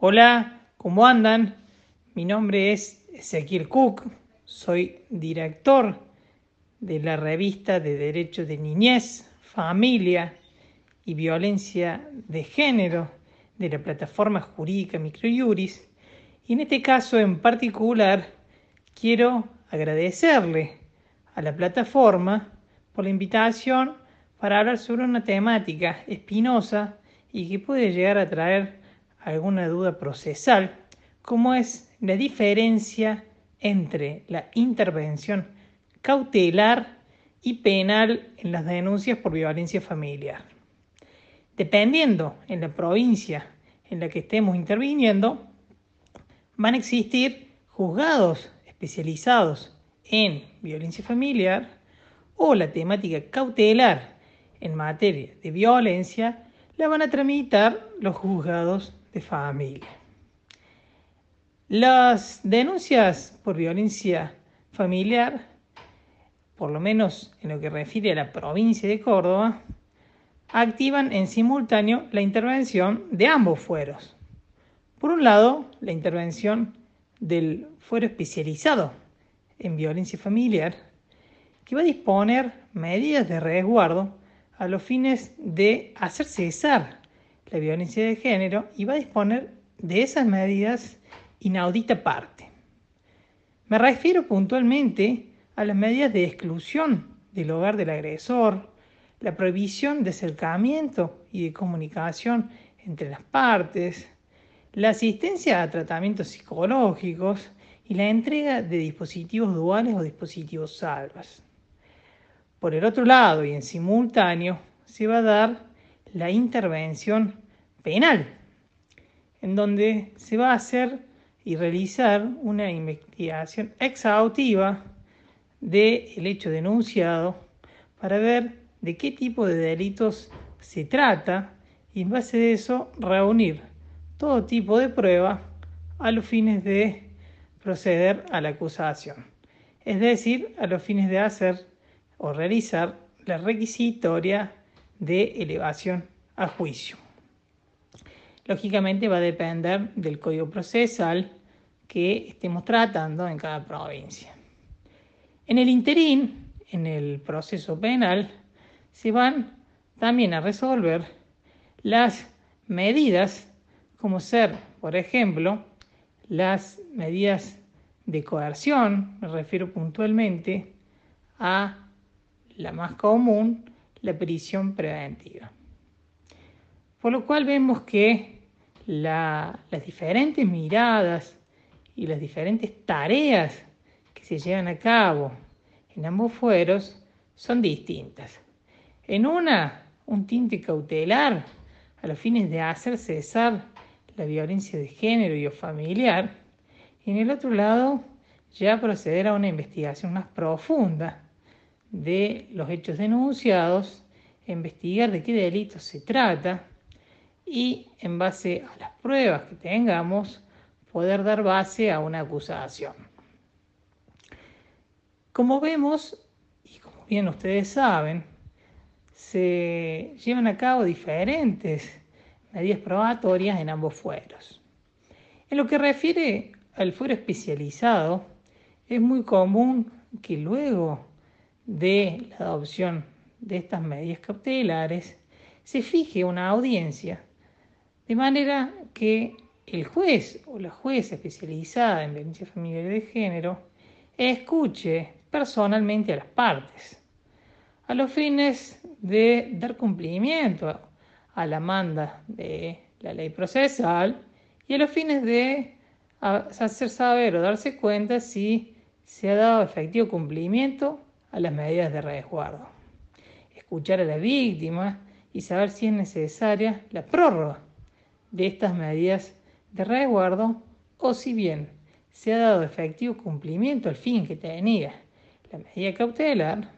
Hola, ¿cómo andan? Mi nombre es Ezequiel Cook, soy director de la revista de Derechos de Niñez, Familia y Violencia de Género de la plataforma jurídica Microjuris. Y en este caso en particular quiero agradecerle a la plataforma por la invitación para hablar sobre una temática espinosa y que puede llegar a traer alguna duda procesal, como es la diferencia entre la intervención cautelar y penal en las denuncias por violencia familiar. Dependiendo en la provincia en la que estemos interviniendo, van a existir juzgados especializados en violencia familiar o la temática cautelar en materia de violencia la van a tramitar los juzgados de familia. Las denuncias por violencia familiar, por lo menos en lo que refiere a la provincia de Córdoba, activan en simultáneo la intervención de ambos fueros. Por un lado, la intervención del fuero especializado en violencia familiar, que va a disponer medidas de resguardo a los fines de hacer cesar la violencia de género y va a disponer de esas medidas inaudita parte. Me refiero puntualmente a las medidas de exclusión del hogar del agresor, la prohibición de acercamiento y de comunicación entre las partes, la asistencia a tratamientos psicológicos y la entrega de dispositivos duales o dispositivos salvas. Por el otro lado y en simultáneo se va a dar la intervención penal, en donde se va a hacer y realizar una investigación exhaustiva del hecho denunciado para ver de qué tipo de delitos se trata y en base a eso reunir todo tipo de prueba a los fines de proceder a la acusación, es decir, a los fines de hacer o realizar la requisitoria de elevación a juicio. Lógicamente va a depender del código procesal que estemos tratando en cada provincia. En el interín, en el proceso penal, se van también a resolver las medidas, como ser, por ejemplo, las medidas de coerción, me refiero puntualmente a la más común, la prisión preventiva. Por lo cual vemos que las diferentes miradas y las diferentes tareas que se llevan a cabo en ambos fueros son distintas. En una, un tinte cautelar a los fines de hacer cesar la violencia de género y o familiar, y en el otro lado ya proceder a una investigación más profunda de los hechos denunciados, investigar de qué delitos se trata y en base a las pruebas que tengamos poder dar base a una acusación. Como vemos, y como bien ustedes saben, se llevan a cabo diferentes medidas probatorias en ambos fueros. En lo que refiere al fuero especializado, es muy común que luego de la adopción de estas medidas cautelares se fije una audiencia de manera que el juez o la jueza especializada en violencia familiar y de género escuche personalmente a las partes, a los fines de dar cumplimiento a la manda de la ley procesal y a los fines de hacer saber o darse cuenta si se ha dado efectivo cumplimiento a las medidas de resguardo. Escuchar a la víctima y saber si es necesaria la prórroga de estas medidas de resguardo o si bien se ha dado efectivo cumplimiento al fin que tenía la medida cautelar,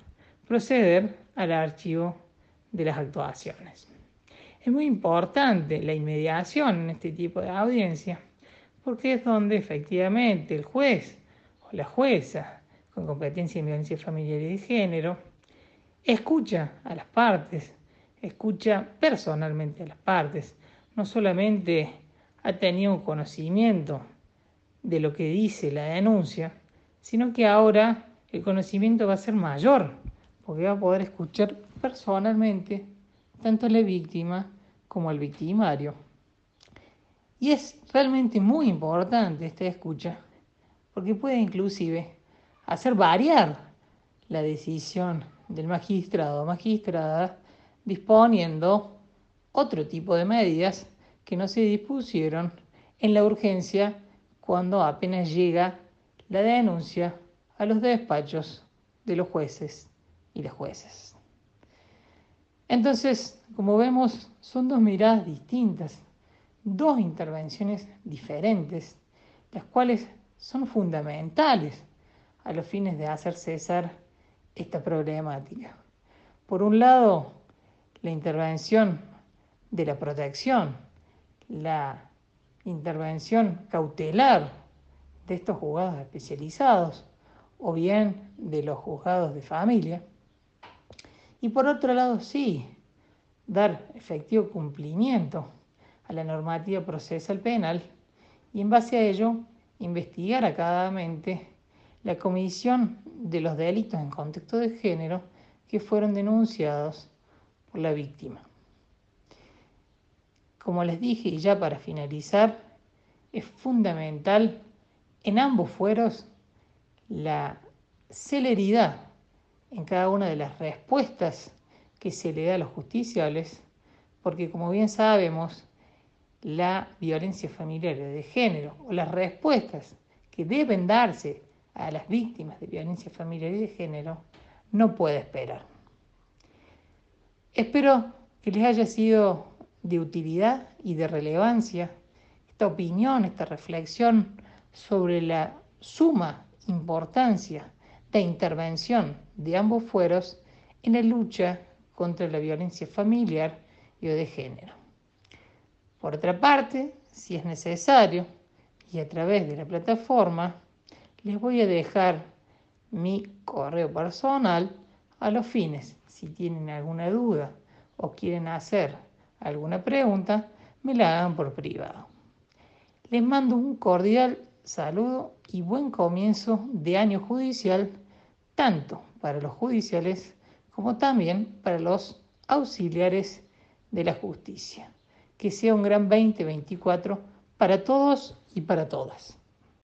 proceder al archivo de las actuaciones. Es muy importante la inmediación en este tipo de audiencia porque es donde efectivamente el juez o la jueza competencia en violencia familiar y de género, escucha a las partes, escucha personalmente a las partes, no solamente ha tenido conocimiento de lo que dice la denuncia, sino que ahora el conocimiento va a ser mayor, porque va a poder escuchar personalmente tanto a la víctima como al victimario. Y es realmente muy importante esta escucha, porque puede inclusive hacer variar la decisión del magistrado o magistrada disponiendo otro tipo de medidas que no se dispusieron en la urgencia cuando apenas llega la denuncia a los despachos de los jueces y las jueces. Entonces, como vemos, son dos miradas distintas, dos intervenciones diferentes, las cuales son fundamentales a los fines de hacer cesar esta problemática. Por un lado, la intervención de la protección, la intervención cautelar de estos juzgados especializados o bien de los juzgados de familia. Y por otro lado, sí, dar efectivo cumplimiento a la normativa procesal penal y en base a ello investigar acadamente la comisión de los delitos en contexto de género que fueron denunciados por la víctima. Como les dije, y ya para finalizar, es fundamental en ambos fueros la celeridad en cada una de las respuestas que se le da a los justiciales, porque como bien sabemos, la violencia familiar de género o las respuestas que deben darse a las víctimas de violencia familiar y de género no puede esperar. Espero que les haya sido de utilidad y de relevancia esta opinión, esta reflexión sobre la suma importancia de intervención de ambos fueros en la lucha contra la violencia familiar y o de género. Por otra parte, si es necesario, y a través de la plataforma, les voy a dejar mi correo personal a los fines. Si tienen alguna duda o quieren hacer alguna pregunta, me la hagan por privado. Les mando un cordial saludo y buen comienzo de año judicial, tanto para los judiciales como también para los auxiliares de la justicia. Que sea un gran 2024 para todos y para todas.